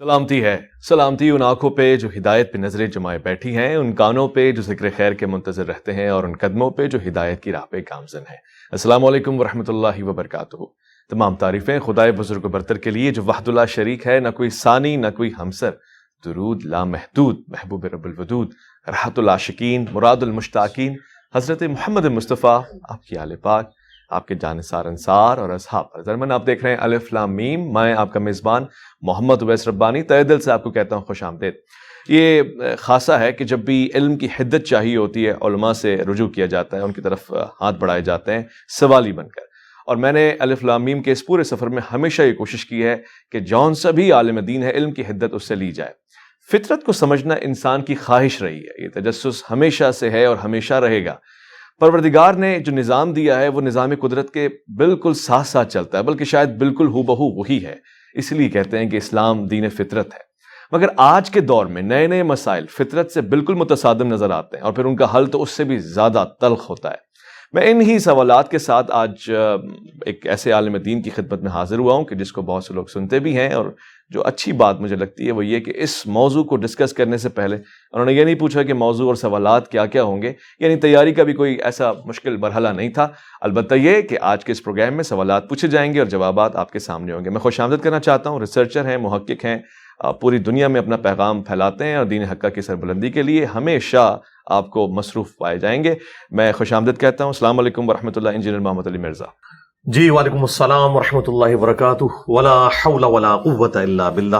سلامتی ہے۔ سلامتی ان آنکھوں پہ جو ہدایت پہ نظریں جمائے بیٹھی ہیں، ان کانوں پہ جو ذکر خیر کے منتظر رہتے ہیں، اور ان قدموں پہ جو ہدایت کی راہ پہ گامزن ہے السلام علیکم ورحمۃ اللہ وبرکاتہ۔ تمام تعریفیں خدائے بزرگ برتر کے لیے جو وحد اللہ شریک ہے، نہ کوئی ثانی، نہ کوئی ہمسر۔ درود لا محدود، محبوب رب الودود رحت العاشقین مراد المشتاقین، حضرت محمد مصطفیٰ، آپ کی آل پاک۔ آپ کے جانسار انصار اور اصحاب زرمن۔ آپ دیکھ رہے ہیں الف لام میم۔ میں آپ کا میزبان محمد اویس ربانی تہ دل سے آپ کو کہتا ہوں خوش آمدید۔ یہ خاصہ ہے کہ جب بھی علم کی حدت چاہیے ہوتی ہے، علماء سے رجوع کیا جاتا ہے، ان کی طرف ہاتھ بڑھائے جاتے ہیں سوالی بن کر۔ اور میں نے الف لامیم کے اس پورے سفر میں ہمیشہ یہ کوشش کی ہے کہ جون سا بھی عالم دین ہے، علم کی حدت اس سے لی جائے۔ فطرت کو سمجھنا انسان کی خواہش رہی ہے۔ یہ تجسس ہمیشہ سے ہے اور ہمیشہ رہے گا۔ پروردگار نے جو نظام دیا ہے، وہ نظام قدرت کے بالکل ساتھ ساتھ چلتا ہے، بلکہ شاید بالکل ہو بہو وہی ہے۔ اس لیے کہتے ہیں کہ اسلام دین فطرت ہے۔ مگر آج کے دور میں نئے نئے مسائل فطرت سے بالکل متصادم نظر آتے ہیں اور پھر ان کا حل تو اس سے بھی زیادہ تلخ ہوتا ہے۔ میں ان ہی سوالات کے ساتھ آج ایک ایسے عالم دین کی خدمت میں حاضر ہوا ہوں کہ جس کو بہت سے لوگ سنتے بھی ہیں اور جو اچھی بات مجھے لگتی ہے وہ یہ کہ اس موضوع کو ڈسکس کرنے سے پہلے انہوں نے یہ نہیں پوچھا کہ موضوع اور سوالات کیا کیا ہوں گے یعنی تیاری کا بھی کوئی ایسا مشکل مرحلہ نہیں تھا۔ البتہ یہ کہ آج کے اس پروگرام میں سوالات پوچھے جائیں گے اور جوابات آپ کے سامنے ہوں گے۔ میں خوش آمدید کرنا چاہتا ہوں ریسرچر ہیں، محقق ہیں پوری دنیا میں اپنا پیغام پھیلاتے ہیں اور دین حقہ کی سربلندی کے لیے ہمیشہ آپ کو مصروف پائے جائیں گے۔ میں خوش آمدید کہتا ہوں۔ السلام علیکم ورحمۃ اللہ، انجینئر محمد علی مرزا۔ جی وعلیکم السلام ورحمۃ اللہ وبرکاتہ۔ ولا حول ولا قوة الا باللہ۔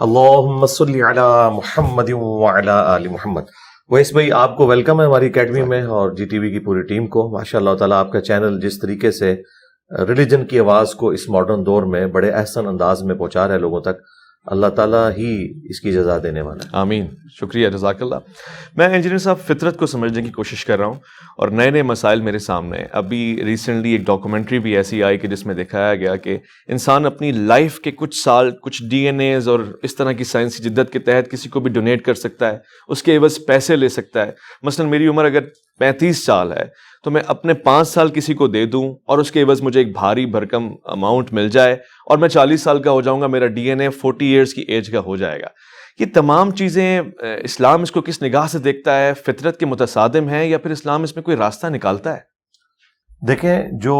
اللہم صلی علی محمد وعلی آل محمد۔ ویس بھائی، آپ کو ویلکم ہے ہماری اکیڈمی میں اور جی ٹی وی کی پوری ٹیم کو۔ ماشاء اللہ تعالیٰ، آپ کا چینل جس طریقے سے ریلیجن کی آواز کو اس ماڈرن دور میں بڑے احسن انداز میں پہنچا رہا ہے لوگوں تک۔ اللہ تعالیٰ ہی اس کی جزا دینے والا ہے۔ آمین۔ شکریہ، جزاک اللہ۔ میں انجینئر صاحب فطرت کو سمجھنے کی کوشش کر رہا ہوں اور نئے نئے مسائل میرے سامنے ابھی ریسنٹلی ایک ڈاکومنٹری بھی ایسی آئی کہ جس میں دکھایا گیا کہ انسان اپنی لائف کے کچھ سال، کچھ ڈی این ایز اور اس طرح کی سائنسی جدت کے تحت کسی کو بھی ڈونیٹ کر سکتا ہے، اس کے عوض پیسے لے سکتا ہے۔ مثلا میری عمر اگر پینتیس سال ہے تو میں اپنے پانچ سال کسی کو دے دوں اور اس کے عوض مجھے ایک بھاری بھرکم اماؤنٹ مل جائے اور میں چالیس سال کا ہو جاؤں گا، میرا D N A forty years کی ایج کا ہو جائے گا۔ یہ تمام چیزیں اسلام اس کو کس نگاہ سے دیکھتا ہے؟ فطرت کے متصادم ہیں یا پھر اسلام اس میں کوئی راستہ نکالتا ہے؟ دیکھیں، جو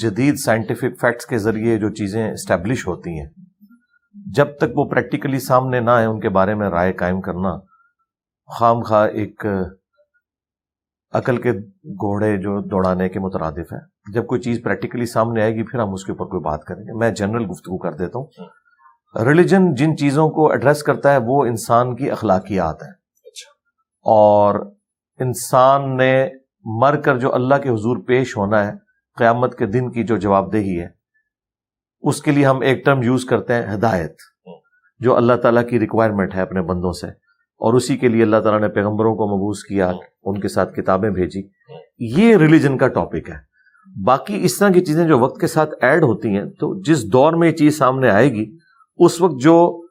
جدید سائنٹیفک فیکٹس کے ذریعے جو چیزیں اسٹیبلش ہوتی ہیں، جب تک وہ پریکٹیکلی سامنے نہ آئے، ان کے بارے میں رائے قائم کرنا خام خواہ ایک عقل کے گھوڑے جو دوڑانے کے مترادف ہے جب کوئی چیز پریکٹیکلی سامنے آئے گی پھر ہم اس کے اوپر کوئی بات کریں گے۔ میں جنرل گفتگو کر دیتا ہوں۔ ریلیجن جن چیزوں کو ایڈریس کرتا ہے وہ انسان کی اخلاقیات ہیں۔ اچھا۔ اور انسان نے مر کر جو اللہ کے حضور پیش ہونا ہے قیامت کے دن کی جو جواب دہی ہے اس کے لیے ہم ایک ٹرم یوز کرتے ہیں ہدایت۔ جو اللہ تعالیٰ کی ریکوائرمنٹ ہے اپنے بندوں سے۔ اور اسی کے لیے اللہ تعالیٰ نے پیغمبروں کو مبوس کیا، ان کے ساتھ کتابیں بھیجی۔ یہ ریلیجن کا ٹاپک ہے۔ باقی اس طرح کی چیزیں جو وقت کے ساتھ ایڈ ہوتی ہیں، تو جس دور میں یہ چیز سامنے آئے گی، اس وقت جو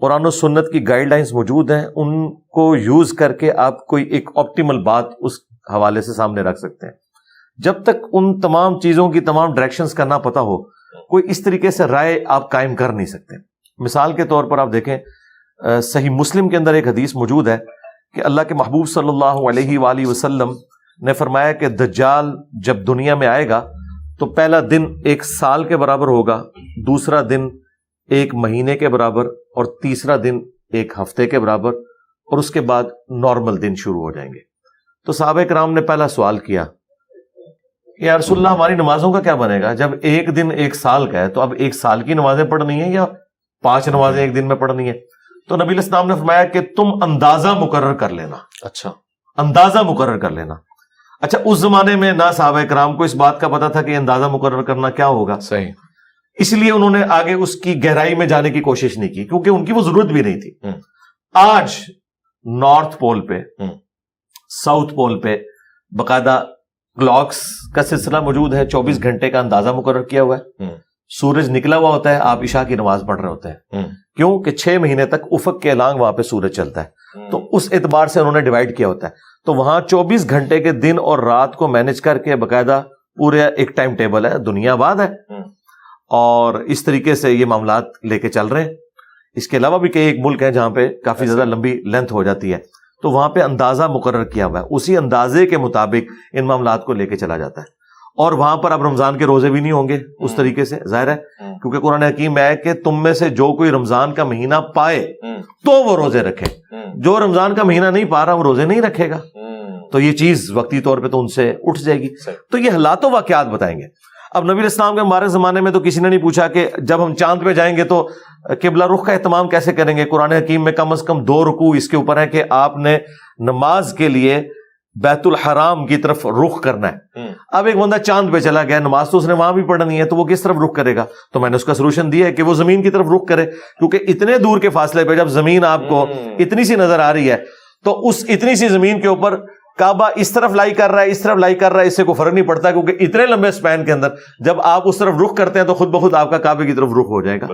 قرآن و سنت کی گائیڈ لائنس موجود ہیں، ان کو یوز کر کے آپ کوئی ایک آپٹیمل بات اس حوالے سے سامنے رکھ سکتے ہیں۔ جب تک ان تمام چیزوں کی تمام ڈائریکشنز کا نہ پتا ہو، کوئی اس طریقے سے رائے آپ قائم کر نہیں سکتے۔ مثال کے طور پر آپ دیکھیں صحیح مسلم کے اندر ایک حدیث موجود ہے کہ اللہ کے محبوب صلی اللہ علیہ وآلہ وسلم نے فرمایا کہ دجال جب دنیا میں آئے گا تو پہلا دن ایک سال کے برابر ہوگا، دوسرا دن ایک مہینے کے برابر اور تیسرا دن ایک ہفتے کے برابر اور اس کے بعد نارمل دن شروع ہو جائیں گے۔ تو صحابہ کرام نے پہلا سوال کیا یا رسول اللہ ہماری نمازوں کا کیا بنے گا؟ جب ایک دن ایک سال کا ہے تو اب ایک سال کی نمازیں پڑھنی ہیں یا پانچ نمازیں ایک دن میں پڑھنی ہے تو نبی السلام نے فرمایا کہ تم اندازہ مقرر کر لینا۔ اچھا۔ اندازہ مقرر کر لینا۔ اچھا اس زمانے میں نہ صحابہ کرام کو اس بات کا پتا تھا کہ اندازہ مقرر کرنا کیا ہوگا۔ صحیح۔ اس لیے انہوں نے آگے اس کی گہرائی میں جانے کی کوشش نہیں کی کیونکہ ان کی وہ ضرورت بھی نہیں تھی۔ آج نارتھ پول پہ ساؤتھ پول پہ باقاعدہ کلاکس کا سلسلہ موجود ہے۔ چوبیس گھنٹے کا اندازہ مقرر کیا ہوا ہے۔ سورج نکلا ہوا ہوتا ہے آپ عشاء کی نماز پڑھ رہے ہوتے ہیں۔ کیوں؟ کہ چھ مہینے تک افق کے لانگ وہاں پہ سورج چلتا ہے۔ تو اس اعتبار سے انہوں نے ڈیوائڈ کیا ہوتا ہے۔ تو وہاں چوبیس گھنٹے کے دن اور رات کو مینج کر کے باقاعدہ پورے ایک ٹائم ٹیبل ہے دنیا بعد ہے۔ اور اس طریقے سے یہ معاملات لے کے چل رہے ہیں۔ اس کے علاوہ بھی کئی ایک ملک ہیں جہاں پہ کافی زیادہ لمبی لینتھ ہو جاتی ہے۔ تو وہاں پہ اندازہ مقرر کیا ہوا ہے۔ اسی اندازے کے مطابق ان معاملات کو لے کے چلا جاتا ہے۔ اور وہاں پر اب رمضان کے روزے بھی نہیں ہوں گے اس طریقے سے ظاہر ہے کیونکہ قرآن حکیم ہے کہ تم میں سے جو کوئی رمضان کا مہینہ پائے تو وہ روزے رکھے۔ جو رمضان کا مہینہ نہیں پا رہا وہ روزے نہیں رکھے گا۔ تو یہ چیز وقتی طور پہ تو ان سے اٹھ جائے گی۔ تو یہ حالات و واقعات بتائیں گے۔ اب نبی اسلام کے ہمارے زمانے میں تو کسی نے نہیں پوچھا کہ جب ہم چاند پہ جائیں گے تو قبلہ رخ کا اہتمام کیسے کریں گے؟ قرآن حکیم میں کم از کم دو رکو اس کے اوپر ہے کہ آپ نے نماز کے لیے بیت الحرام کی طرف رخ کرنا ہے۔ اب ایک بندہ چاند پہ چلا گیا نماز تو اس نے وہاں بھی پڑھنی ہے تو وہ کس طرف رخ کرے گا؟ تو میں نے اس کا سولوشن دیا ہے کہ وہ زمین کی طرف رخ کرے کیونکہ اتنے دور کے فاصلے پہ جب زمین آپ کو اتنی سی نظر آ رہی ہے تو اس اتنی سی زمین کے اوپر کعبہ اس طرف لائی کر رہا ہے اس طرف لائی کر رہا ہے اس سے کوئی فرق نہیں پڑتا کیونکہ اتنے لمبے سپین کے اندر جب آپ اس طرف رخ کرتے ہیں تو خود بخود آپ کا کعبے کی طرف رخ ہو جائے گا۔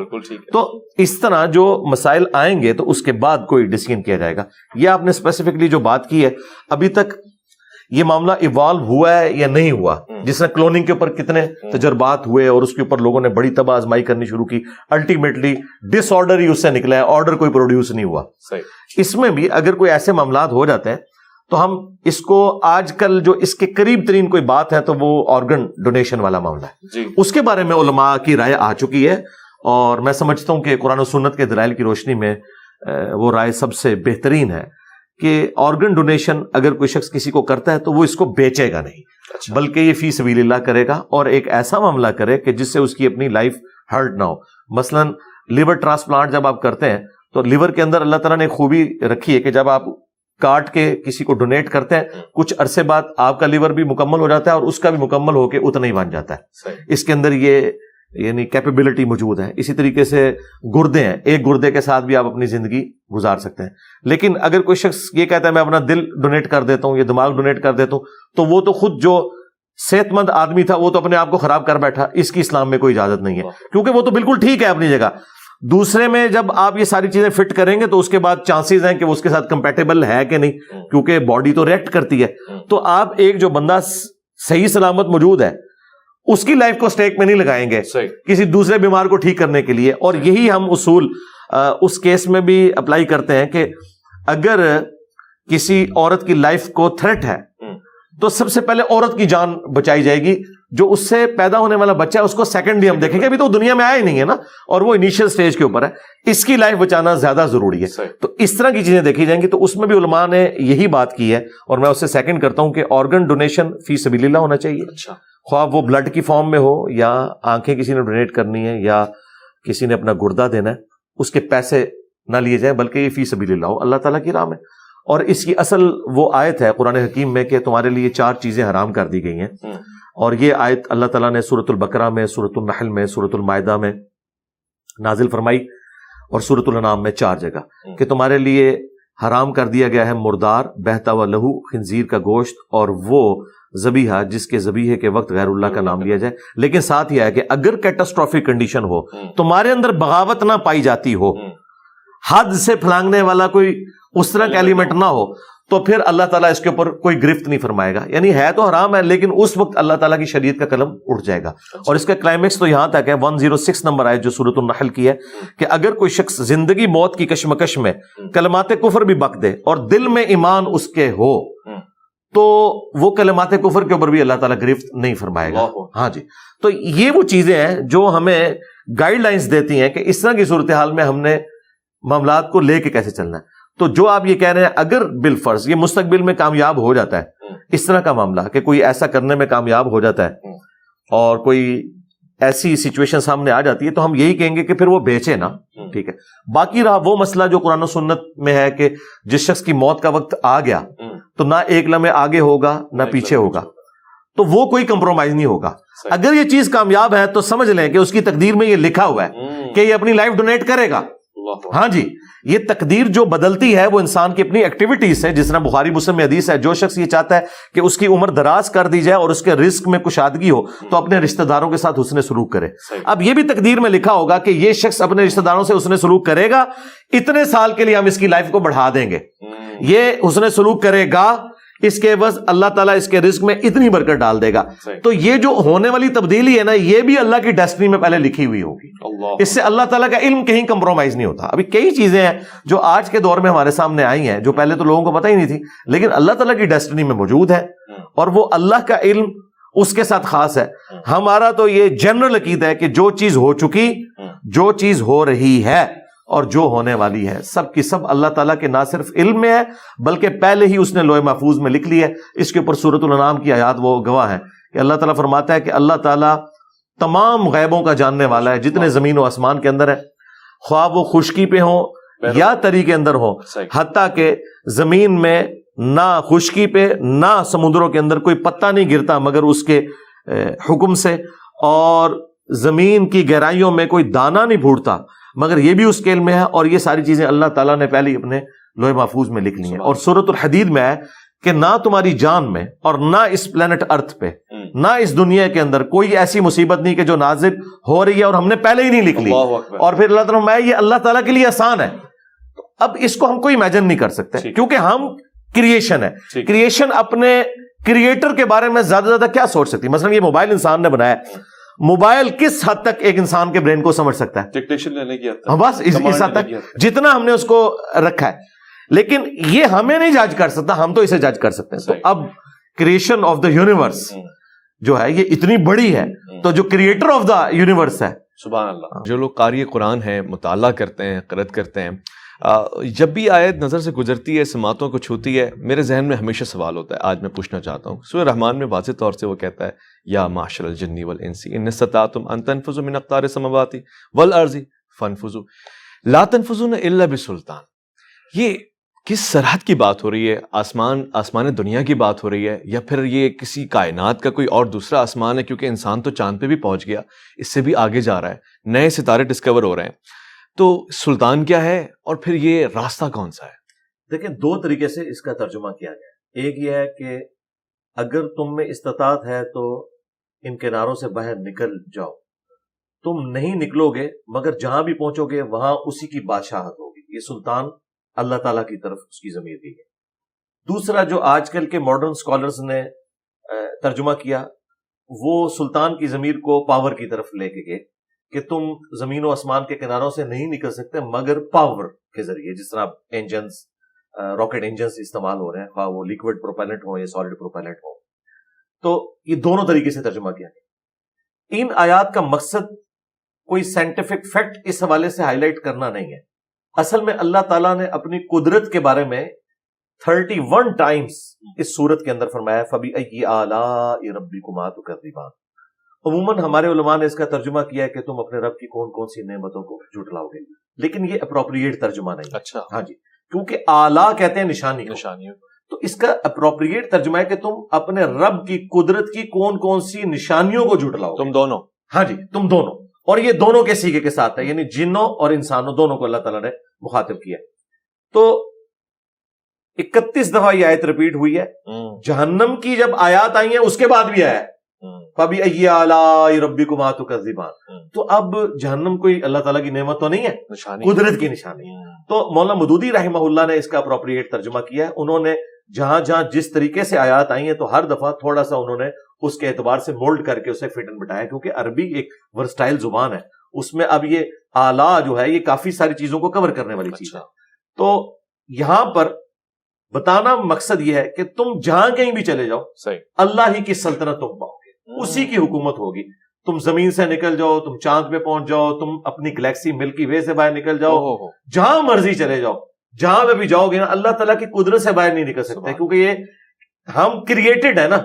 تو اس طرح جو مسائل آئیں گے تو اس کے بعد کوئی ڈسیزن کیا جائے گا۔ یہ آپ نے اسپیسیفکلی جو بات کی ہے ابھی تک یہ معاملہ ایوالو ہوا ہے یا نہیں ہوا؟ جس نے کلوننگ کے اوپر کتنے تجربات ہوئے اور اس کے اوپر لوگوں نے بڑی تباہ آزمائی کرنی شروع کی الٹیمیٹلی ڈس آرڈر ہی اس سے نکلا ہے آرڈر کوئی پروڈیوس نہیں ہوا۔ اس میں بھی اگر کوئی ایسے معاملات ہو جاتے ہیں تو ہم اس کو آج کل جو اس کے قریب ترین کوئی بات ہے تو وہ آرگن ڈونیشن والا معاملہ ہے۔ جی۔ اس کے بارے میں علماء کی رائے آ چکی ہے اور میں سمجھتا ہوں کہ قرآن و سنت کے دلائل کی روشنی میں وہ رائے سب سے بہترین ہے کہ آرگن ڈونیشن اگر کوئی شخص کسی کو کرتا ہے تو وہ اس کو بیچے گا نہیں۔ اچھا۔ بلکہ یہ فی سبیل اللہ کرے گا اور ایک ایسا معاملہ کرے کہ جس سے اس کی اپنی لائف ہرٹ نہ ہو۔ مثلا لیور ٹرانسپلانٹ جب آپ کرتے ہیں تو لیور کے اندر اللہ تعالیٰ نے خوبی رکھی ہے کہ جب آپ کاٹ کے کسی کو ڈونیٹ کرتے ہیں کچھ عرصے بعد آپ کا لیور بھی مکمل ہو جاتا ہے اور اس کا بھی مکمل ہو کے اتنا ہی بن جاتا ہے۔ اس کے اندر یہ یعنی کیپیبلٹی موجود ہے۔ اسی طریقے سے گردے ہیں۔ ایک گردے کے ساتھ بھی آپ اپنی زندگی گزار سکتے ہیں۔ لیکن اگر کوئی شخص یہ کہتا ہے میں اپنا دل ڈونیٹ کر دیتا ہوں یا دماغ ڈونیٹ کر دیتا ہوں تو وہ تو خود جو صحت مند آدمی تھا وہ تو اپنے آپ کو خراب کر بیٹھا۔ اس کی اسلام میں کوئی اجازت نہیں ہے۔ کیونکہ وہ تو بالکل ٹھیک ہے اپنی جگہ۔ دوسرے میں جب آپ یہ ساری چیزیں فٹ کریں گے تو اس کے بعد چانسز ہیں کہ وہ اس کے ساتھ کمپیٹیبل ہے کہ نہیں کیونکہ باڈی تو ریکٹ کرتی ہے۔ تو آپ ایک جو بندہ صحیح سلامت موجود ہے اس کی لائف کو اسٹیک میں نہیں لگائیں گے کسی دوسرے بیمار کو ٹھیک کرنے کے لیے۔ اور یہی ہم اصول اس کیس میں بھی اپلائی کرتے ہیں کہ اگر کسی عورت کی لائف کو تھریٹ ہے تو سب سے پہلے عورت کی جان بچائی جائے گی جو اس سے پیدا ہونے والا بچہ ہے اس کو سیکنڈ بھی ہم دیکھیں گے ابھی تو دنیا میں آیا ہی نہیں ہے نا اور وہ انیشیل سٹیج کے اوپر ہے۔ اس کی لائف بچانا زیادہ ضروری ہے۔ تو اس طرح کی چیزیں دیکھی جائیں گی تو اس میں بھی علماء نے یہی بات کی ہے اور میں اس سے سیکنڈ کرتا ہوں کہ آرگن ڈونیشن فی سبیل اللہ ہونا چاہیے۔ اچھا۔ خواہ وہ بلڈ کی فارم میں ہو یا آنکھیں کسی نے ڈونیٹ کرنی ہے یا کسی نے اپنا گردہ دینا ہے اس کے پیسے نہ لیے جائیں بلکہ یہ فی سبیل اللہ ہو۔ اللہ تعالیٰ کی رام ہے اور اس کی اصل وہ آیت ہے قرآن حکیم میں کہ تمہارے لیے چار چیزیں حرام کر دی گئی ہیں۔ اور یہ آیت اللہ تعالیٰ نے صورت البقرہ میں صورت النحل میں صورت المائدہ میں نازل فرمائی اور صورت النام میں چار جگہ کہ تمہارے لیے حرام کر دیا گیا ہے مردار بہتا و لہو خنزیر کا گوشت اور وہ زبیحہ جس کے زبیحے کے وقت غیر اللہ کا نام لیا جائے۔ لیکن ساتھ ہی ہے کہ اگر کیٹاسٹرافک کنڈیشن ہو تمہارے اندر بغاوت نہ پائی جاتی ہو حد سے پھلانگنے والا کوئی اس طرح کا ایلیمنٹ نہ ہو تو پھر اللہ تعالیٰ اس کے اوپر کوئی گرفت نہیں فرمائے گا۔ یعنی ہے تو حرام ہے لیکن اس وقت اللہ تعالیٰ کی شریعت کا قلم اٹھ جائے گا۔ اور اس کا کلائمیکس تو یہاں تک ہے ون زیرو سکس نمبر آئے جو صورت النحل کی ہے کہ اگر کوئی شخص زندگی موت کی کشمکش میں کلمات کفر بھی بک دے اور دل میں ایمان اس کے ہو تو وہ کلمات کفر کے اوپر بھی اللہ تعالیٰ گرفت نہیں فرمائے گا۔ ہاں جی۔ تو یہ وہ چیزیں ہیں جو ہمیں گائیڈ لائنس دیتی ہیں کہ اس طرح کی صورتحال میں ہم نے معاملات کو لے کے کیسے چلنا ہے؟ تو جو آپ یہ کہہ رہے ہیں اگر بال فرض یہ مستقبل میں کامیاب ہو جاتا ہے اس طرح کا معاملہ کہ کوئی ایسا کرنے میں کامیاب ہو جاتا ہے اور کوئی ایسی سچویشن سامنے آ جاتی ہے تو ہم یہی کہیں گے کہ پھر وہ بیچے نا۔ ٹھیک ہے۔ باقی رہا وہ مسئلہ جو قرآن و سنت میں ہے کہ جس شخص کی موت کا وقت آ گیا تو نہ ایک لمحے آگے ہوگا نہ پیچھے ہوگا۔ تو وہ کوئی کمپرومائز نہیں ہوگا۔ اگر یہ چیز کامیاب ہے تو سمجھ لیں کہ اس کی تقدیر میں یہ لکھا ہوا ہے کہ یہ اپنی لائف ڈونیٹ کرے گا۔ ہاں جی یہ تقدیر جو بدلتی ہے وہ انسان کی اپنی ایکٹیویٹیز ہے جس طرح بخاری مسلم حدیث ہے جو شخص یہ چاہتا ہے کہ اس کی عمر دراز کر دی جائے اور اس کے رسک میں کشادگی ہو تو اپنے رشتہ داروں کے ساتھ حسن سلوک کرے۔ اب یہ بھی تقدیر میں لکھا ہوگا کہ یہ شخص اپنے رشتہ داروں سے حسن سلوک کرے گا اتنے سال کے لیے ہم اس کی لائف کو بڑھا دیں گے۔ یہ حسن سلوک کرے گا اس کے بس اللہ تعالیٰ اس کے رزق میں اتنی برکت ڈال دے گا۔ تو یہ جو ہونے والی تبدیلی ہے نا یہ بھی اللہ کی ڈیسٹنی میں پہلے لکھی ہوئی ہوگی۔ اللہ۔ اس سے اللہ تعالیٰ کا علم کہیں کمپرومائز نہیں ہوتا۔ ابھی کئی چیزیں ہیں جو آج کے دور میں ہمارے سامنے آئی ہیں جو پہلے تو لوگوں کو پتہ ہی نہیں تھی لیکن اللہ تعالیٰ کی ڈیسٹنی میں موجود ہے اور وہ اللہ کا علم اس کے ساتھ خاص ہے۔ ہمارا تو یہ جنرل عقید ہے کہ جو چیز ہو چکی جو چیز ہو رہی ہے۔ اور جو ہونے والی ہے سب کی سب اللہ تعالیٰ کے نہ صرف علم میں ہے بلکہ پہلے ہی اس نے لوہے محفوظ میں لکھ لی ہے۔ اس کے اوپر صورت النام کی آیات وہ گواہ ہے کہ اللہ تعالیٰ فرماتا ہے کہ اللہ تعالیٰ تمام غیبوں کا جاننے والا ہے جتنے زمین و آسمان کے اندر ہے خواہ وہ خشکی پہ ہوں یا تری کے اندر ہو صحیح۔ حتیٰ کہ زمین میں نہ خشکی پہ نہ سمندروں کے اندر کوئی پتا نہیں گرتا مگر اس کے حکم سے۔ اور زمین کی گہرائیوں میں کوئی دانا نہیں پھوٹتا۔ مگر یہ بھی اس کے علم میں ہے اور یہ ساری چیزیں اللہ تعالیٰ نے پہلے اپنے لوہے محفوظ میں لکھ لی ہیں۔ اور صورت الحدید میں ہے کہ نہ تمہاری جان میں اور نہ اس پلانٹ ارتھ پہ نہ اس دنیا کے اندر کوئی ایسی مصیبت نہیں کہ جو نازل ہو رہی ہے اور ہم نے پہلے ہی نہیں لکھ لی۔ اور پھر اللہ تعالیٰ میں یہ اللہ تعالیٰ کے لیے آسان ہے۔ اب اس کو ہم کوئی امیجن نہیں کر سکتے۔ کیونکہ ہم کریشن ہے۔ کریشن اپنے کریٹر کے بارے میں زیادہ زیادہ کیا سوچ سکتی؟ مثلا یہ موبائل انسان نے بنایا موبائل کس حد تک ایک انسان کے برین کو سمجھ سکتا ہے؟ ڈکٹیشن لینے کی حد ہاں بس اس, حد تک جتنا ہم نے اس کو رکھا ہے۔ لیکن یہ ہمیں نہیں جج کر سکتا ہم تو اسے جج کر سکتے ہیں۔ تو۔ اب کریشن آف دا یونیورس جو ہے یہ اتنی بڑی ہے تو جو کریٹر آف دا یونیورس ہے۔ سبحان اللہ۔ جو لوگ قاری قرآن ہیں مطالعہ کرتے ہیں قرت کرتے ہیں جب بھی آیت نظر سے گزرتی ہے سماعتوں کو چھوتی ہے میرے ذہن میں ہمیشہ سوال ہوتا ہے۔ آج میں پوچھنا چاہتا ہوں سورہ رحمان میں واضح طور سے وہ کہتا ہے یا معاشر الجنی والانسی ان استطاعتم ان تنفذوا من اقطار السماوات والارض فانفذوا. لا تنفذون الا بسلطان. یہ کس سرحد کی بات ہو رہی ہے؟ آسمان آسمان دنیا کی بات ہو رہی ہے؟ یا پھر یہ کسی کائنات کا کوئی اور دوسرا آسمان ہے؟ کیونکہ انسان تو چاند پہ بھی پہنچ گیا، اس سے بھی آگے جا رہا ہے، نئے ستارے ڈسکور ہو رہے ہیں۔ تو سلطان کیا ہے؟ اور پھر یہ راستہ کون سا ہے؟ دیکھیں، دو طریقے سے اس کا ترجمہ کیا گیا۔ ایک یہ ہے کہ اگر تم میں استطاعت ہے تو ان کناروں سے باہر نکل جاؤ۔ تم نہیں نکلو گے، مگر جہاں بھی پہنچو گے، وہاں اسی کی بادشاہت ہوگی۔ یہ سلطان اللہ تعالیٰ کی طرف اس کی ضمیر دی ہے۔ دوسرا جو آج کل کے ماڈرن اسکالرس نے ترجمہ کیا، وہ سلطان کی ضمیر کو پاور کی طرف لے کے گئے کہ تم زمین و آسمان کے کناروں سے نہیں نکل سکتے، مگر پاور کے ذریعے، جس طرح انجنس راکٹ انجنس استعمال ہو رہے ہیں، خواہ وہ لیکوڈ پروپیلنٹ ہو یا سالڈ پروپیلنٹ ہو تو یہ دونوں طریقے سے ترجمہ کیا گیا۔ ان آیات کا مقصد کوئی سائنٹیفک فیکٹ اس حوالے سے ہائی لائٹ کرنا نہیں ہے۔ اصل میں اللہ تعالیٰ نے اپنی قدرت کے بارے میں تھرٹی ون ٹائمس اس صورت کے اندر فرمایا فبی ائی اعلی ربی کمات کر عموماً ہمارے علماء نے اس کا ترجمہ کیا ہے کہ تم اپنے رب کی کون کون سی نعمتوں کو جھٹلاؤ گے۔ لیکن یہ اپروپریٹ ترجمہ نہیں اچھا۔ ہاں جی کیونکہ اعلیٰ کہتے ہیں نشانی نشانیوں تو اس کا اپروپریٹ ترجمہ ہے کہ تم اپنے رب کی قدرت کی کون کون سی نشانیوں کو جھٹلاؤ تم دونوں۔ ہاں جی تم دونوں۔ اور یہ دونوں کے سیکھے کے ساتھ ہے یعنی جنوں اور انسانوں دونوں کو اللہ تعالیٰ نے مخاطب کیا۔ تو اکتیس دفعہ یہ آیت ریپیٹ ہوئی ہے۔ جہنم کی جب آیات آئی ہیں اس کے بعد بھی آیا ہے۔ ائی اعلی ربی کو ماتو تو اب جہنم کوئی اللہ تعالیٰ کی نعمت تو نہیں ہے قدرت کی نشانی۔ تو مولانا مدودی رحمہ اللہ نے اس کا اپروپریٹ ترجمہ کیا ہے۔ انہوں نے جہاں جہاں جس طریقے سے آیات آئی ہیں تو ہر دفعہ تھوڑا سا انہوں نے اس کے اعتبار سے مولڈ کر کے اسے فٹ اینڈ بٹایا کیونکہ عربی ایک ورسٹائل زبان ہے۔ اس میں اب یہ آلہ جو ہے یہ کافی ساری چیزوں کو کور کرنے والی چیز ہے۔ اچھا۔ تو یہاں پر بتانا مقصد یہ ہے کہ تم جہاں کہیں بھی چلے جاؤ صحیح۔ اللہ ہی کی سلطنت تم پاؤ گے۔ اسی کی حکومت ہوگی۔ تم زمین سے نکل جاؤ تم چاند پہ پہنچ جاؤ تم اپنی گلیکسی ملکی وے سے باہر نکل جاؤ۔ جہاں مرضی چلے جاؤ۔ جہاں پہ بھی جاؤ گے نا اللہ تعالیٰ کی قدرت سے باہر نہیں نکل سکتے کیونکہ یہ ہم کریٹڈ ہے نا۔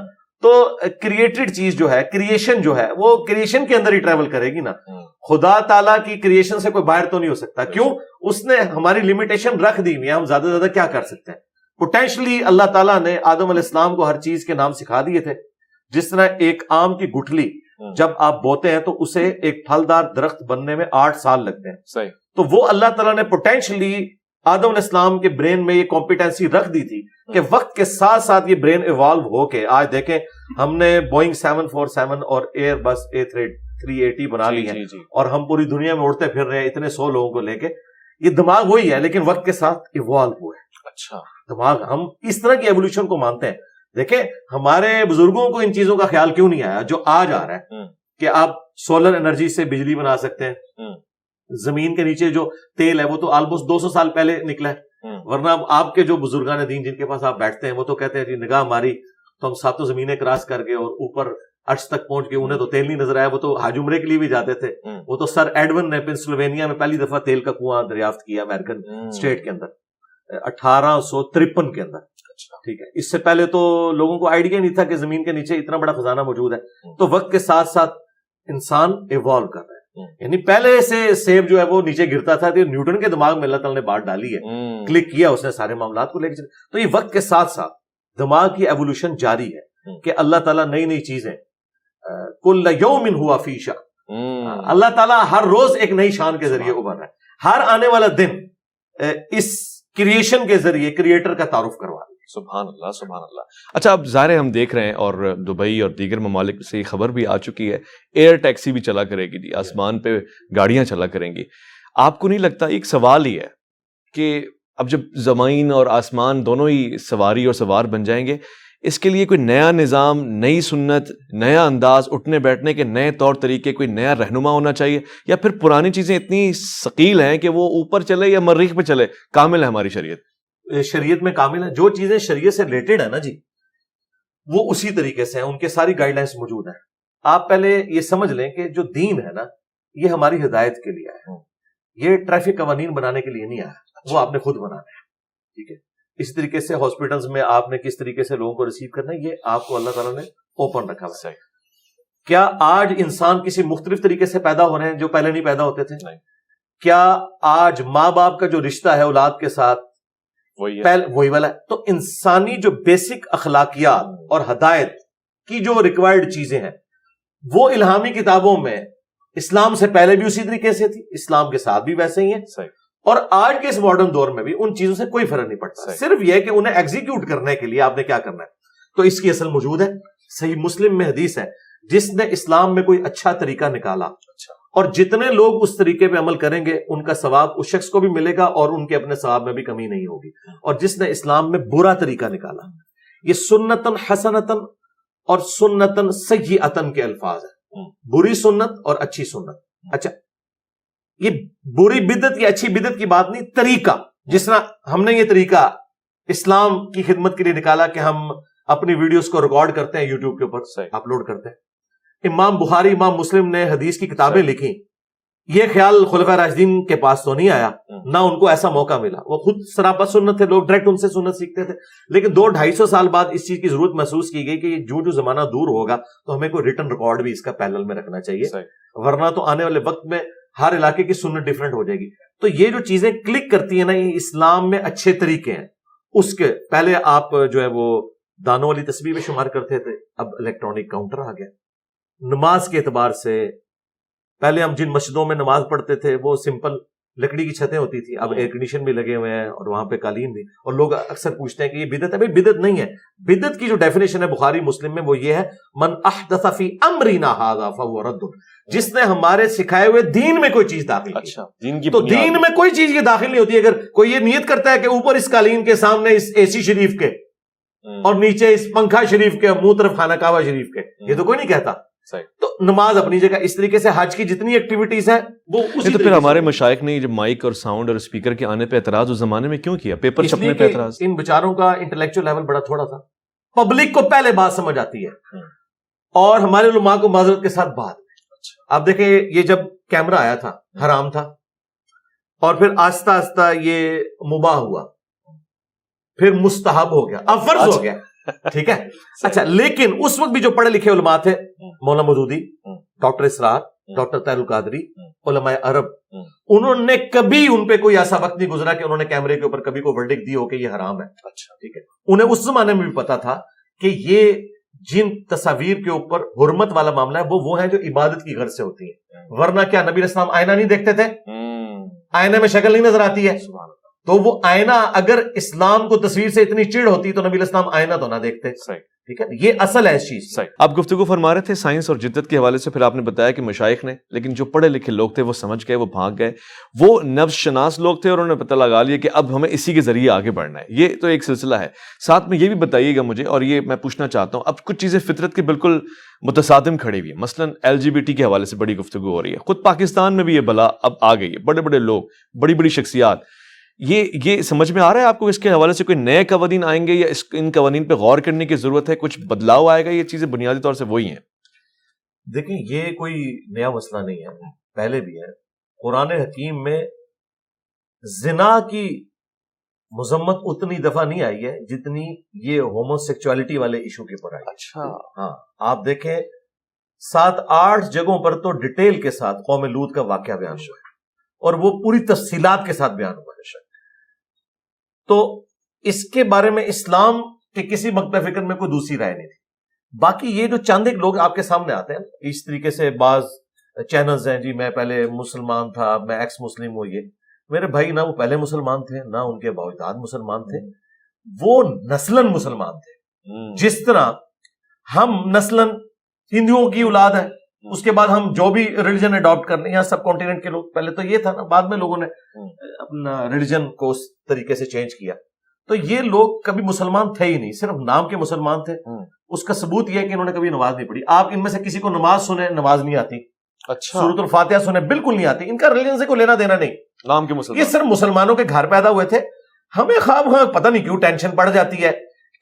تو کریٹڈ چیز جو ہے کریشن جو ہے وہ کریشن کے اندر ہی ٹریول کرے گی نا۔ ہوں۔ خدا تعالیٰ کی کریشن سے کوئی باہر تو نہیں ہو سکتا۔ کیوں؟ اس نے ہماری لمیٹیشن رکھ دی ہوئی ہے۔ ہم زیادہ سے زیادہ کیا کر سکتے ہیں؟ پوٹینشلی اللہ تعالیٰ نے آدم علیہ السلام کو ہر چیز کے نام سکھا دیے تھے۔ جس طرح ایک آم کی گٹھلی ہوں۔ جب آپ بوتے ہیں تو اسے ایک پھلدار درخت بننے میں آٹھ سال لگتے ہیں۔ صحیح۔ تو وہ اللہ تعالیٰ نے پوٹینشلی آدم علیہ السلام کے برین میں یہ کمپیٹنسی رکھ دی تھی کہ وقت کے ساتھ ساتھ یہ برین ایوالو ہو کے آج دیکھیں ہم نے بوئنگ سیون فور سیون اور Airbus A three eighty بنا لی جی ہے جی جی۔ اور ہم پوری دنیا میں اڑتے پھر رہے ہیں اتنے سو لوگوں کو لے کے۔ یہ دماغ وہی ہے لیکن وقت کے ساتھ ایوالو ہوا ہے۔ اچھا۔ دماغ ہم اس طرح کی ایولیوشن کو مانتے ہیں۔ دیکھیں ہمارے بزرگوں کو ان چیزوں کا خیال کیوں نہیں آیا جو آج آ رہا ہے؟ کہ آپ سولر انرجی سے بجلی بنا سکتے ہیں۔ زمین کے نیچے جو تیل ہے وہ تو آلموسٹ دو سو سال پہلے نکلا ہے۔ ورنہ آپ کے جو بزرگان دین جن کے پاس آپ بیٹھتے ہیں وہ تو کہتے ہیں جی نگاہ ماری تو ہم ساتوں زمینیں کراس کر گئے اور اوپر ارش تک پہنچ گئے انہیں تو تیل نہیں نظر آیا وہ تو حاج عمرے کے لیے بھی جاتے تھے۔ وہ تو سر ایڈون نے پنسلوینیا میں پہلی دفعہ تیل کا کنواں دریافت کیا امیرکن اسٹیٹ کے اندر اٹھارہ سو ترپن کے اندر۔ اچھا۔ ٹھیک ہے۔ اس سے پہلے تو لوگوں کو آئیڈیا نہیں تھا کہ زمین کے نیچے اتنا بڑا خزانہ موجود ہے۔ تو وقت کے ساتھ ساتھ انسان ایوالو کر یعنی پہلے سے سیب جو ہے وہ نیچے گرتا تھا تو نیوٹن کے دماغ میں اللہ تعالیٰ نے بات ڈالی ہے۔ کلک کیا اس نے سارے معاملات کو لے کے تو یہ وقت کے ساتھ ساتھ دماغ کی ایولیوشن جاری ہے کہ اللہ تعالیٰ نئی نئی چیزیں کل یومن ہوا فیشا اللہ تعالیٰ ہر روز ایک نئی شان کے ذریعے ابھر رہا ہے۔ ہر آنے والا دن اس کریشن کے ذریعے کریٹر کا تعارف کروا رہا ہے۔ سبحان اللہ سبحان اللہ۔ اچھا اب ظاہر ہم دیکھ رہے ہیں اور دبئی اور دیگر ممالک سے یہ خبر بھی آ چکی ہے، ایئر ٹیکسی بھی چلا کرے گی جی آسمان پہ گاڑیاں چلا کریں گی۔ آپ کو نہیں لگتا ایک سوال ہی ہے کہ اب جب زمین اور آسمان دونوں ہی سواری اور سوار بن جائیں گے، اس کے لیے کوئی نیا نظام، نئی سنت، نیا انداز، اٹھنے بیٹھنے کے نئے طور طریقے، کوئی نیا رہنما ہونا چاہیے؟ یا پھر پرانی چیزیں اتنی ثقیل ہیں کہ وہ اوپر چلے یا مریخ پہ چلے؟ کامل ہے ہماری شریعت۔ شریعت میں کامل ہے جو چیزیں شریعت سے ریلیٹڈ ہے نا جی وہ اسی طریقے سے ہیں ان کے ساری گائیڈ لائنس موجود ہیں۔ آپ پہلے یہ سمجھ لیں کہ جو دین ہے نا یہ ہماری ہدایت کے لیے ہے۔ یہ ٹریفک قوانین بنانے کے لیے نہیں آیا۔ وہ آپ نے خود بنانا ہے ٹھیک ہے۔ اس طریقے سے ہاسپٹلس میں آپ نے کس طریقے سے لوگوں کو ریسیو کرنا ہے یہ آپ کو اللہ تعالیٰ نے اوپن رکھا ہوا ہے۔ کیا آج انسان کسی مختلف طریقے سے پیدا ہو رہے ہیں جو پہلے نہیں پیدا ہوتے تھے؟ کیا آج ماں باپ کا جو رشتہ ہے اولاد کے ساتھ وہی والا ہے۔ تو انسانی جو بیسک اخلاقیات اور ہدایت کی جو ریکوائرڈ چیزیں ہیں وہ الہامی کتابوں میں اسلام سے پہلے بھی اسی طریقے سے تھی اسلام کے ساتھ بھی ویسے ہی ہیں۔ اور آج کے اس ماڈرن دور میں بھی ان چیزوں سے کوئی فرق نہیں پڑتا۔ صرف یہ کہ انہیں ایگزیکیوٹ کرنے کے لیے آپ نے کیا کرنا ہے۔ تو اس کی اصل موجود ہے صحیح مسلم میں حدیث ہے جس نے اسلام میں کوئی اچھا طریقہ نکالا۔ اچھا۔ اور جتنے لوگ اس طریقے پہ عمل کریں گے ان کا ثواب اس شخص کو بھی ملے گا اور ان کے اپنے ثواب میں بھی کمی نہیں ہوگی۔ اور جس نے اسلام میں برا طریقہ نکالا یہ سنتن حسنتن اور سنتن سی کے الفاظ ہیں۔ بری سنت اور اچھی سنت۔ اچھا یہ بری بدت کی اچھی بدت کی بات نہیں طریقہ۔ جس طرح ہم نے یہ طریقہ اسلام کی خدمت کے لیے نکالا کہ ہم اپنی ویڈیوز کو ریکارڈ کرتے ہیں یوٹیوب کے اوپر اپلوڈ کرتے ہیں۔ امام بخاری امام مسلم نے حدیث کی کتابیں لکھی یہ خیال خلفہ راجدین کے پاس تو نہیں آیا نہ ان کو ایسا موقع ملا۔ وہ خود سراپا سنت تھے لوگ ڈائریکٹ ان سے سنت سیکھتے تھے۔ لیکن دو ڈھائی سو سال بعد اس چیز کی ضرورت محسوس کی گئی کہ جو جو زمانہ دور ہوگا تو ہمیں کوئی ریٹرن ریکارڈ بھی اس کا پیلل میں رکھنا چاہیے ورنہ تو آنے والے وقت میں ہر علاقے کی سنت ڈفرینٹ ہو جائے گی۔ تو یہ جو چیزیں کلک کرتی ہیں نا یہ اسلام میں اچھے طریقے ہیں۔ اس کے پہلے آپ جو ہے وہ دانوں والی تصویر میں شمار کرتے تھے اب الیکٹرانک کاؤنٹر آ گیا۔ نماز کے اعتبار سے پہلے ہم جن مسجدوں میں نماز پڑھتے تھے وہ سمپل لکڑی کی چھتیں ہوتی تھی اب ایئر کنڈیشن بھی لگے ہوئے ہیں اور وہاں پہ قالین بھی۔ اور لوگ اکثر پوچھتے ہیں کہ یہ بدت ہے؟ بھائی بدت نہیں ہے۔ بدت کی جو ڈیفینیشن ہے بخاری مسلم میں وہ یہ ہے من فی امرینا فهو رد۔ جس نے ہمارے سکھائے ہوئے دین میں کوئی چیز داخل اچھا دین کی تو دین میں کوئی چیز یہ داخل نہیں ہوتی۔ اگر کوئی یہ نیت کرتا ہے کہ اوپر اس قالین کے سامنے اس اے سی شریف کے اور نیچے اس پنکھا شریف کے منہ طرف خانہ کعبہ شریف کے یہ تو کوئی نہیں کہتا۔ تو نماز اپنی جگہ اس طریقے سے حج کی جتنی ایکٹیویٹیز ہیں وہ تو پھر ہمارے مشائق نے جب مائک اور ساؤنڈ اور اسپیکر کے آنے پہ اعتراض اس زمانے میں کیوں کیا؟ پیپر چھپنے پہ اعتراض۔ ان بچاروں کا انٹلیکچوئل لیول بڑا تھوڑا تھا۔ پبلک کو پہلے بات سمجھ آتی ہے۔ اور ہمارے علماء کو معذرت کے ساتھ بات اچھا۔ آپ دیکھیں یہ جب کیمرہ آیا تھا حرام تھا۔ اور پھر آہستہ آہستہ یہ مباح ہوا۔ پھر مستحب ہو گیا۔ اب فرض ہو۔ گیا۔ ٹھیک ہے؟ اچھا لیکن اس وقت بھی جو پڑھے لکھے علماء تھے مولانا مودودی ڈاکٹر اسرار ڈاکٹر تیر القادری علماء عرب۔ انہوں نے کبھی ان پہ کوئی ایسا وقت نہیں گزرا کہ انہوں نے کیمرے کے اوپر کبھی کوئی ورڈک دی ہو کہ یہ حرام ہے۔ اچھا۔ ٹھیک ہے۔ انہیں اس زمانے میں بھی پتا تھا کہ یہ جن تصاویر کے اوپر حرمت والا معاملہ ہے وہ وہ ہیں جو عبادت کی غرض سے ہوتی ہے ورنہ کیا نبی اسلام آئینہ نہیں دیکھتے تھے؟ آئینہ میں شکل نہیں نظر آتی ہے۔ تو وہ آئینہ اگر اسلام کو تصویر سے اتنی چڑ ہوتی تو نبی اسلام آئینہ تو نہ دیکھتے۔ ٹھیک ہے؟ یہ اصل ہے اس چیز صحیح۔ آپ گفتگو فرما رہے تھے سائنس اور جدت کے حوالے سے پھر آپ نے بتایا کہ مشائق نے لیکن جو پڑھے لکھے لوگ تھے وہ سمجھ گئے وہ بھاگ گئے۔ وہ نفس شناس لوگ تھے اور انہوں نے پتہ لگا لیا کہ اب ہمیں اسی کے ذریعے آگے بڑھنا ہے۔ یہ تو ایک سلسلہ ہے۔ ساتھ میں یہ بھی بتائیے گا مجھے اور یہ میں پوچھنا چاہتا ہوں اب کچھ چیزیں فطرت کے بالکل متصادم کھڑی ہوئی ہیں۔ مثلا ایل جی بی ٹی کے حوالے سے بڑی گفتگو ہو رہی ہے۔ خود پاکستان میں بھی یہ بلا اب آ گئی ہے۔ بڑے بڑے لوگ بڑی بڑی شخصیات یہ یہ سمجھ میں آ رہا ہے آپ کو اس کے حوالے سے کوئی نئے قوانین آئیں گے یا اس ان قوانین پہ غور کرنے کی ضرورت ہے؟ کچھ بدلاؤ آئے گا؟ یہ چیزیں بنیادی طور سے وہی ہیں۔ دیکھیں یہ کوئی نیا مسئلہ نہیں ہے پہلے بھی ہے۔ قرآن حکیم میں زنا کی مذمت اتنی دفعہ نہیں آئی ہے جتنی یہ ہومو سیکچولیٹی والے ایشو کے اوپر آئی اچھا۔ ہاں آپ دیکھیں سات آٹھ جگہوں پر تو ڈیٹیل کے ساتھ قوم لود کا واقعہ بیان ہوا ہے اور وہ پوری تفصیلات کے ساتھ بیان ہوا ہے۔ تو اس کے بارے میں اسلام کے کسی مکتب فکر میں کوئی دوسری رائے نہیں تھی۔ باقی یہ جو چند ایک لوگ آپ کے سامنے آتے ہیں اس طریقے سے بعض چینلز ہیں جی میں پہلے مسلمان تھا میں ایکس مسلم ہوں یہ میرے بھائی نہ وہ پہلے مسلمان تھے نہ ان کے باوجود مسلمان تھے وہ نسلن مسلمان تھے۔ جس طرح ہم نسلن ہندوؤں کی اولاد ہے اس کے بعد ہم جو بھی ریلیجن اڈاپٹ کرنے ہیں سب کانٹیننٹ کے لوگ پہلے تو یہ تھا نا بعد میں لوگوں نے اپنا ریلیجن کو اس طریقے سے چینج کیا۔ تو یہ لوگ کبھی مسلمان تھے ہی نہیں صرف نام کے مسلمان تھے۔ اس کا ثبوت یہ ہے کہ انہوں نے کبھی نماز نہیں پڑھی۔ آپ ان میں سے کسی کو نماز سنیں نماز نہیں آتی۔ اچھا۔ سورت الفاتحہ سنیں بالکل نہیں آتی۔ ان کا ریلیجن سے کوئی لینا دینا نہیں۔ نام کے مسلمان۔ یہ صرف مسلمانوں کے گھر پیدا ہوئے تھے۔ ہمیں خواب خواہ پتہ نہیں کیوں ٹینشن پڑ جاتی ہے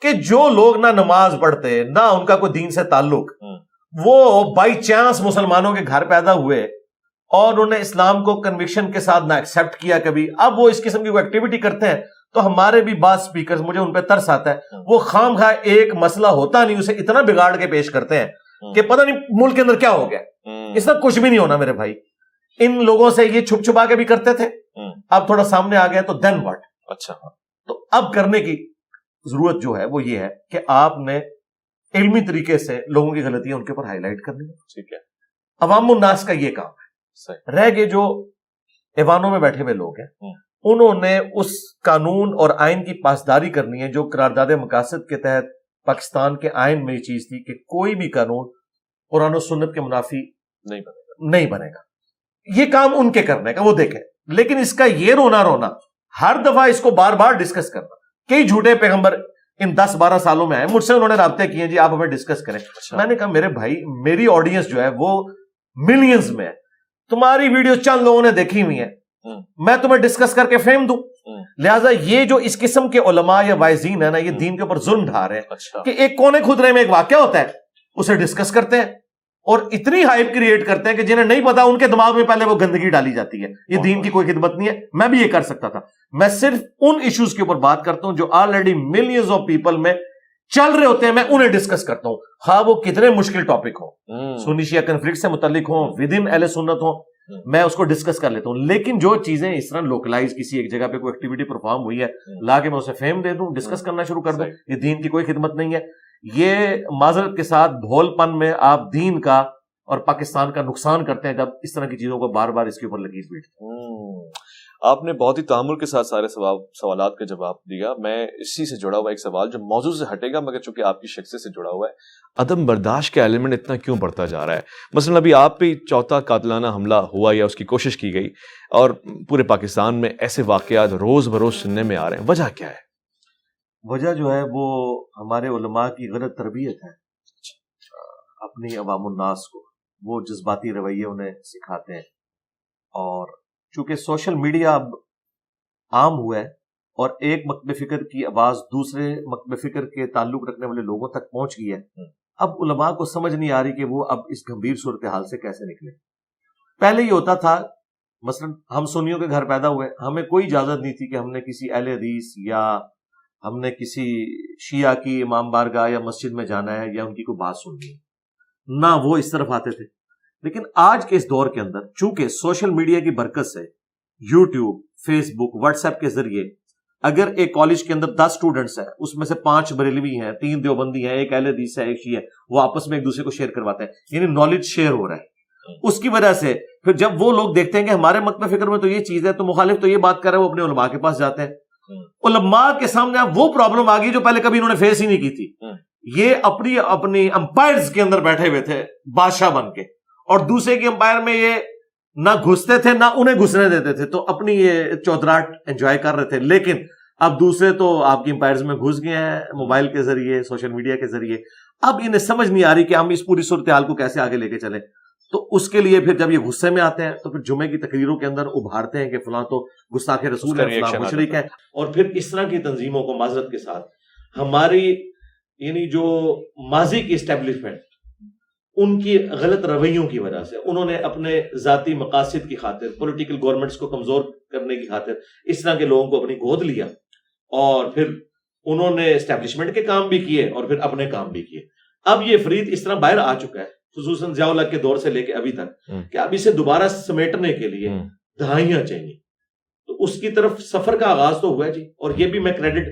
کہ جو لوگ نہ نماز پڑھتے نہ ان کا کوئی دین سے تعلق وہ بائی چانس مسلمانوں کے گھر پیدا ہوئے اور انہوں نے اسلام کو کنوکشن کے ساتھ نہ ایکسپٹ کیا کبھی۔ اب وہ اس قسم کی ایکٹیویٹی کرتے ہیں تو ہمارے بھی بعض سپیکر مجھے ان پہ ترس آتا ہے۔ وہ خام خواہ ایک مسئلہ ہوتا نہیں اسے اتنا بگاڑ کے پیش کرتے ہیں کہ پتہ نہیں ملک کے اندر کیا ہو گیا۔ اس طرح کچھ بھی نہیں ہونا میرے بھائی۔ ان لوگوں سے یہ چھپ چھپا کے بھی کرتے تھے۔ اب تھوڑا سامنے آ گیا تو دین واٹ اچھا۔ تو اب کرنے کی ضرورت جو ہے وہ یہ ہے کہ آپ نے علمی طریقے سے لوگوں کی غلطیاں ان کے اوپر ہائی لائٹ کرنی ٹھیک ہے۔ عوام الناس کا یہ کام۔ ہے رہ گئے جو ایوانوں میں بیٹھے ہوئے لوگ ہیں انہوں نے اس قانون اور آئین کی پاسداری کرنی ہے جو قرارداد مقاصد کے تحت پاکستان کے آئین میں یہ چیز تھی کہ کوئی بھی قانون قرآن و سنت کے منافی نہیں بنے گا۔ نہیں بنے گا۔ یہ کام ان کے کرنے کا وہ دیکھیں۔ لیکن اس کا یہ رونا رونا ہر دفعہ اس کو بار بار ڈسکس کرنا کئی جھوٹے پیغمبر ان دس بارہ سالوں میں آئے مجھ سے انہوں نے رابطے کیے جی آپ ہمیں ڈسکس کریں۔ اچھا۔ میں نے کہا میرے بھائی میری آڈینس جو ہے وہ ملینز میں ہے۔ تمہاری ویڈیو چند لوگوں نے دیکھی ہوئی ہے میں تمہیں ڈسکس کر کے فیم دوں۔ لہٰذا یہ جو اس قسم کے علماء یا وائزین ہے نا یہ دین کے اوپر ظلم ڈھا رہے ہیں۔ اچھا۔ کہ ایک کونے خدرے میں ایک واقعہ ہوتا ہے اسے ڈسکس کرتے ہیں۔ اور اتنی ہائپ کریٹ کرتے ہیں کہ جنہیں نہیں پتا ان کے دماغ میں پہلے وہ گندگی ڈالی جاتی ہے۔ یہ دین کی کوئی خدمت نہیں ہے۔ میں بھی یہ کر سکتا تھا۔ میں صرف ان ایشوز کے اوپر بات کرتا ہوں جو آلریڈی ملینز آف پیپل میں چل رہے ہوتے ہیں۔ میں انہیں ڈسکس کرتا ہوں۔ خواہ وہ کتنے مشکل ٹاپک ہوں۔ سونیشیا کنفلکٹ سے متعلق ہوں ود ان ایل سنت ہوں میں اس کو ڈسکس کر لیتا ہوں۔ لیکن جو چیزیں اس طرح لوکلائز کسی ایک جگہ پہ کوئی ایکٹیویٹی پرفارم ہوئی ہے لا کے میں اسے فیم دے دوں ڈسکس کرنا شروع کر دوں۔ یہ دین کی کوئی خدمت نہیں ہے۔ یہ معذرت کے ساتھ بھول پن میں آپ دین کا اور پاکستان کا نقصان کرتے ہیں جب اس طرح کی چیزوں کو بار بار اس کے اوپر لگی آپ نے بہت ہی تعمل کے ساتھ سارے سوالات کا جواب دیا۔ میں اسی سے جڑا ہوا ایک سوال جو موضوع سے ہٹے گا، مگر چونکہ آپ کی شخص سے جڑا ہوا ہے، عدم برداشت کا ایلیمنٹ اتنا کیوں بڑھتا جا رہا ہے؟ مثلا ابھی آپ پہ چوتھا قاتلانہ حملہ ہوا یا اس کی کوشش کی گئی اور پورے پاکستان میں ایسے واقعات روز بروز سننے میں آ رہے ہیں۔ وجہ کیا ہے؟ وجہ جو ہے وہ ہمارے علماء کی غلط تربیت ہے۔ اپنی عوام الناس کو وہ جذباتی رویے انہیں سکھاتے ہیں۔ اور چونکہ سوشل میڈیا اب عام ہوا ہے اور ایک مکب فکر کی آواز دوسرے مکب فکر کے تعلق رکھنے والے لوگوں تک پہنچ گئی ہے، اب علماء کو سمجھ نہیں آ رہی کہ وہ اب اس گمبھیر صورتحال سے کیسے نکلے۔ پہلے یہ ہوتا تھا، مثلا ہم سنیوں کے گھر پیدا ہوئے، ہمیں کوئی اجازت نہیں تھی کہ ہم نے کسی اہل حدیث یا ہم نے کسی شیعہ کی امام بارگاہ یا مسجد میں جانا ہے یا ان کی کوئی بات سننی ہے۔ نہ وہ اس طرف آتے تھے۔ لیکن آج کے اس دور کے اندر چونکہ سوشل میڈیا کی برکت سے YouTube Facebook WhatsApp کے ذریعے اگر ایک کالج کے اندر دس اسٹوڈنٹس ہیں، اس میں سے پانچ بریلوی ہیں، تین دیوبندی ہیں، ایک اہل حدیث ہے ایک شی ہے وہ آپس میں ایک دوسرے کو شیئر کرواتے ہیں۔ یعنی نالج شیئر ہو رہا ہے۔ اس کی وجہ سے پھر جب وہ لوگ دیکھتے ہیں کہ ہمارے مکم فکر میں تو یہ چیز ہے، تو مخالف تو یہ بات کر رہے ہیں وہ اپنے علماء کے پاس جاتے ہیں۔ علماء کے سامنے وہ پرابلم آ گئی جو پہلے کبھی انہوں نے فیس ہی نہیں کی تھی۔ یہ اپنی اپنی امپائرز کے اندر بیٹھے ہوئے تھے بادشاہ بن کے۔ اور دوسرے کی امپائر میں یہ نہ گھستے تھے نہ انہیں گھسنے دیتے تھے۔ تو اپنی یہ چودراہٹ انجوائے کر رہے تھے۔ لیکن اب دوسرے تو آپ کی امپائرز میں گھس گئے ہیں موبائل کے ذریعے سوشل میڈیا کے ذریعے۔ اب انہیں سمجھ نہیں آ رہی کہ ہم اس پوری صورتحال کو کیسے آگے لے کے چلیں۔ تو اس کے لیے پھر جب یہ غصے میں آتے ہیں تو پھر جمعے کی تقریروں کے اندر ابھارتے ہیں کہ فلاں تو گستاخ رسول ہے فلاں مشرق ہے اور پھر اس طرح کی تنظیموں کو معذرت کے ساتھ ہماری یعنی جو ماضی کی اسٹیبلشمنٹ ان کی غلط رویوں کی وجہ سے انہوں نے اپنے ذاتی مقاصد کی خاطر پولیٹیکل گورنمنٹس کو کمزور کرنے کی خاطر اس طرح کے لوگوں کو اپنی گود لیا۔ اور پھر انہوں نے اسٹیبلشمنٹ کے کام بھی کیے اور پھر اپنے کام بھی کیے۔ اب یہ فرید اس طرح باہر آ چکا ہے۔ خصوصاً ضیاء اللہ کے دور سے لے کے ابھی تک کہ اب اسے دوبارہ سمیٹنے کے لیے دہائیاں چاہیے۔ تو اس کی طرف سفر کا آغاز تو ہوا ہے جی اور یہ بھی میں کریڈٹ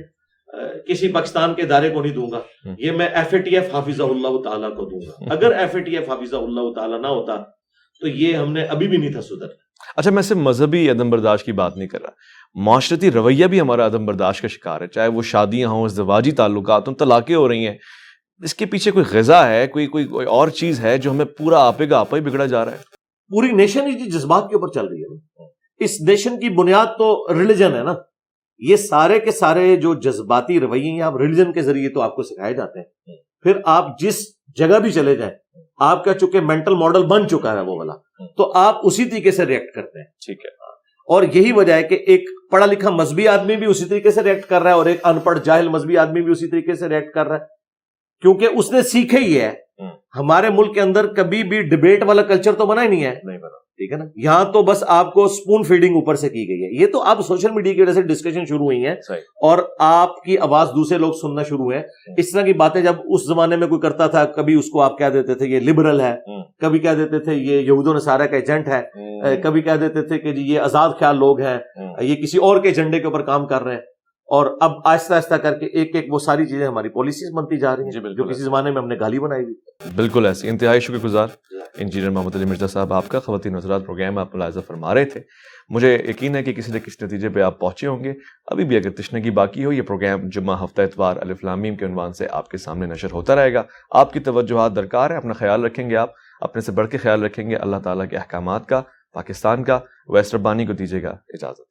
کسی پاکستان کے ادارے کو نہیں دوں گا۔ یہ میں ایف اے ٹی ایف حافظ اللہ تعالیٰ کو دوں گا۔ اگر ایف اے ٹی ایف حافظ اللہ تعالیٰ نہ ہوتا تو یہ ہم نے ابھی بھی نہیں تھا سدھر اچھا میں صرف مذہبی عدم برداشت کی بات نہیں کر رہا۔ معاشرتی رویہ بھی ہمارا عدم برداشت کا شکار ہے۔ چاہے وہ شادیاں ہوں ازدواجی تعلقات ہوں طلاقیں ہو رہی ہیں۔ اس کے پیچھے کوئی غذا ہے کوئی کوئی کوئی اور چیز ہے جو ہمیں پورا آپے گا آپا ہی بگڑا جا رہا ہے؟ پوری نیشن ہی جذبات کے اوپر چل رہی ہے اس نیشن کی بنیاد تو ریلیجن ہے نا۔ یہ سارے کے سارے جو جذباتی رویے ہیں آپ ریلیجن کے ذریعے تو آپ کو سکھائے جاتے ہیں۔ پھر آپ جس جگہ بھی چلے جائیں آپ کا چونکہ مینٹل ماڈل بن چکا ہے وہ والا تو آپ اسی طریقے سے ریئیکٹ کرتے ہیں۔ ٹھیک ہے۔ اور یہی وجہ ہے کہ ایک پڑھا لکھا مذہبی آدمی بھی اسی طریقے سے ریئیکٹ کر رہا ہے اور ایک ان پڑھ جاہل مذہبی آدمی بھی اسی طریقے سے ریئیکٹ کر رہا ہے۔ کیونکہ اس نے سیکھے ہی ہے۔ ہمارے ملک کے اندر کبھی بھی ڈبیٹ والا کلچر تو بنا ہی نہیں ہے۔ نہیں بنا۔ ٹھیک ہے نا؟ یہاں تو بس آپ کو اسپون فیڈنگ اوپر سے کی گئی ہے۔ یہ تو آپ سوشل میڈیا کی وجہ سے ڈسکشن شروع ہوئی ہیں۔ اور آپ کی آواز دوسرے لوگ سننا شروع ہوئے۔ اس طرح کی باتیں جب اس زمانے میں کوئی کرتا تھا کبھی اس کو آپ کہہ دیتے تھے یہ لبرل ہے۔ کبھی کہہ دیتے تھے یہ یہود و نصارہ کا ایجنٹ ہے۔ کبھی کہہ دیتے تھے کہ جی یہ آزاد خیال لوگ ہیں۔ یہ کسی اور کے ایجنڈے کے اوپر کام کر رہے ہیں۔ اور اب آہستہ آہستہ کر کے ایک ایک وہ ساری چیزیں ہماری پالیسیز بنتی جا رہی ہیں جی جو کسی زمانے میں ہم نے گالی بنائی ہوئی۔ بالکل ایسی انتہائی شکر گزار۔ انجینئر محمد علی مرزا صاحب آپ کا خواتین نظرات پروگرام آپ ملاحظہ فرما رہے تھے۔ مجھے یقین ہے کہ کسی نہ کسی نتیجے پہ آپ پہنچے ہوں گے۔ ابھی بھی اگر تشنگی باقی ہو یہ پروگرام جمعہ ہفتہ اتوار الفلامیم کے عنوان سے آپ کے سامنے نشر ہوتا رہے گا۔ آپ کی توجہات درکار ہے اپنا خیال رکھیں گے آپ۔ اپنے سے بڑھ کے خیال رکھیں گے۔ اللہ تعالیٰ کے احکامات کا پاکستان کا ویسٹ ربانی کو دیجیے گا اجازت۔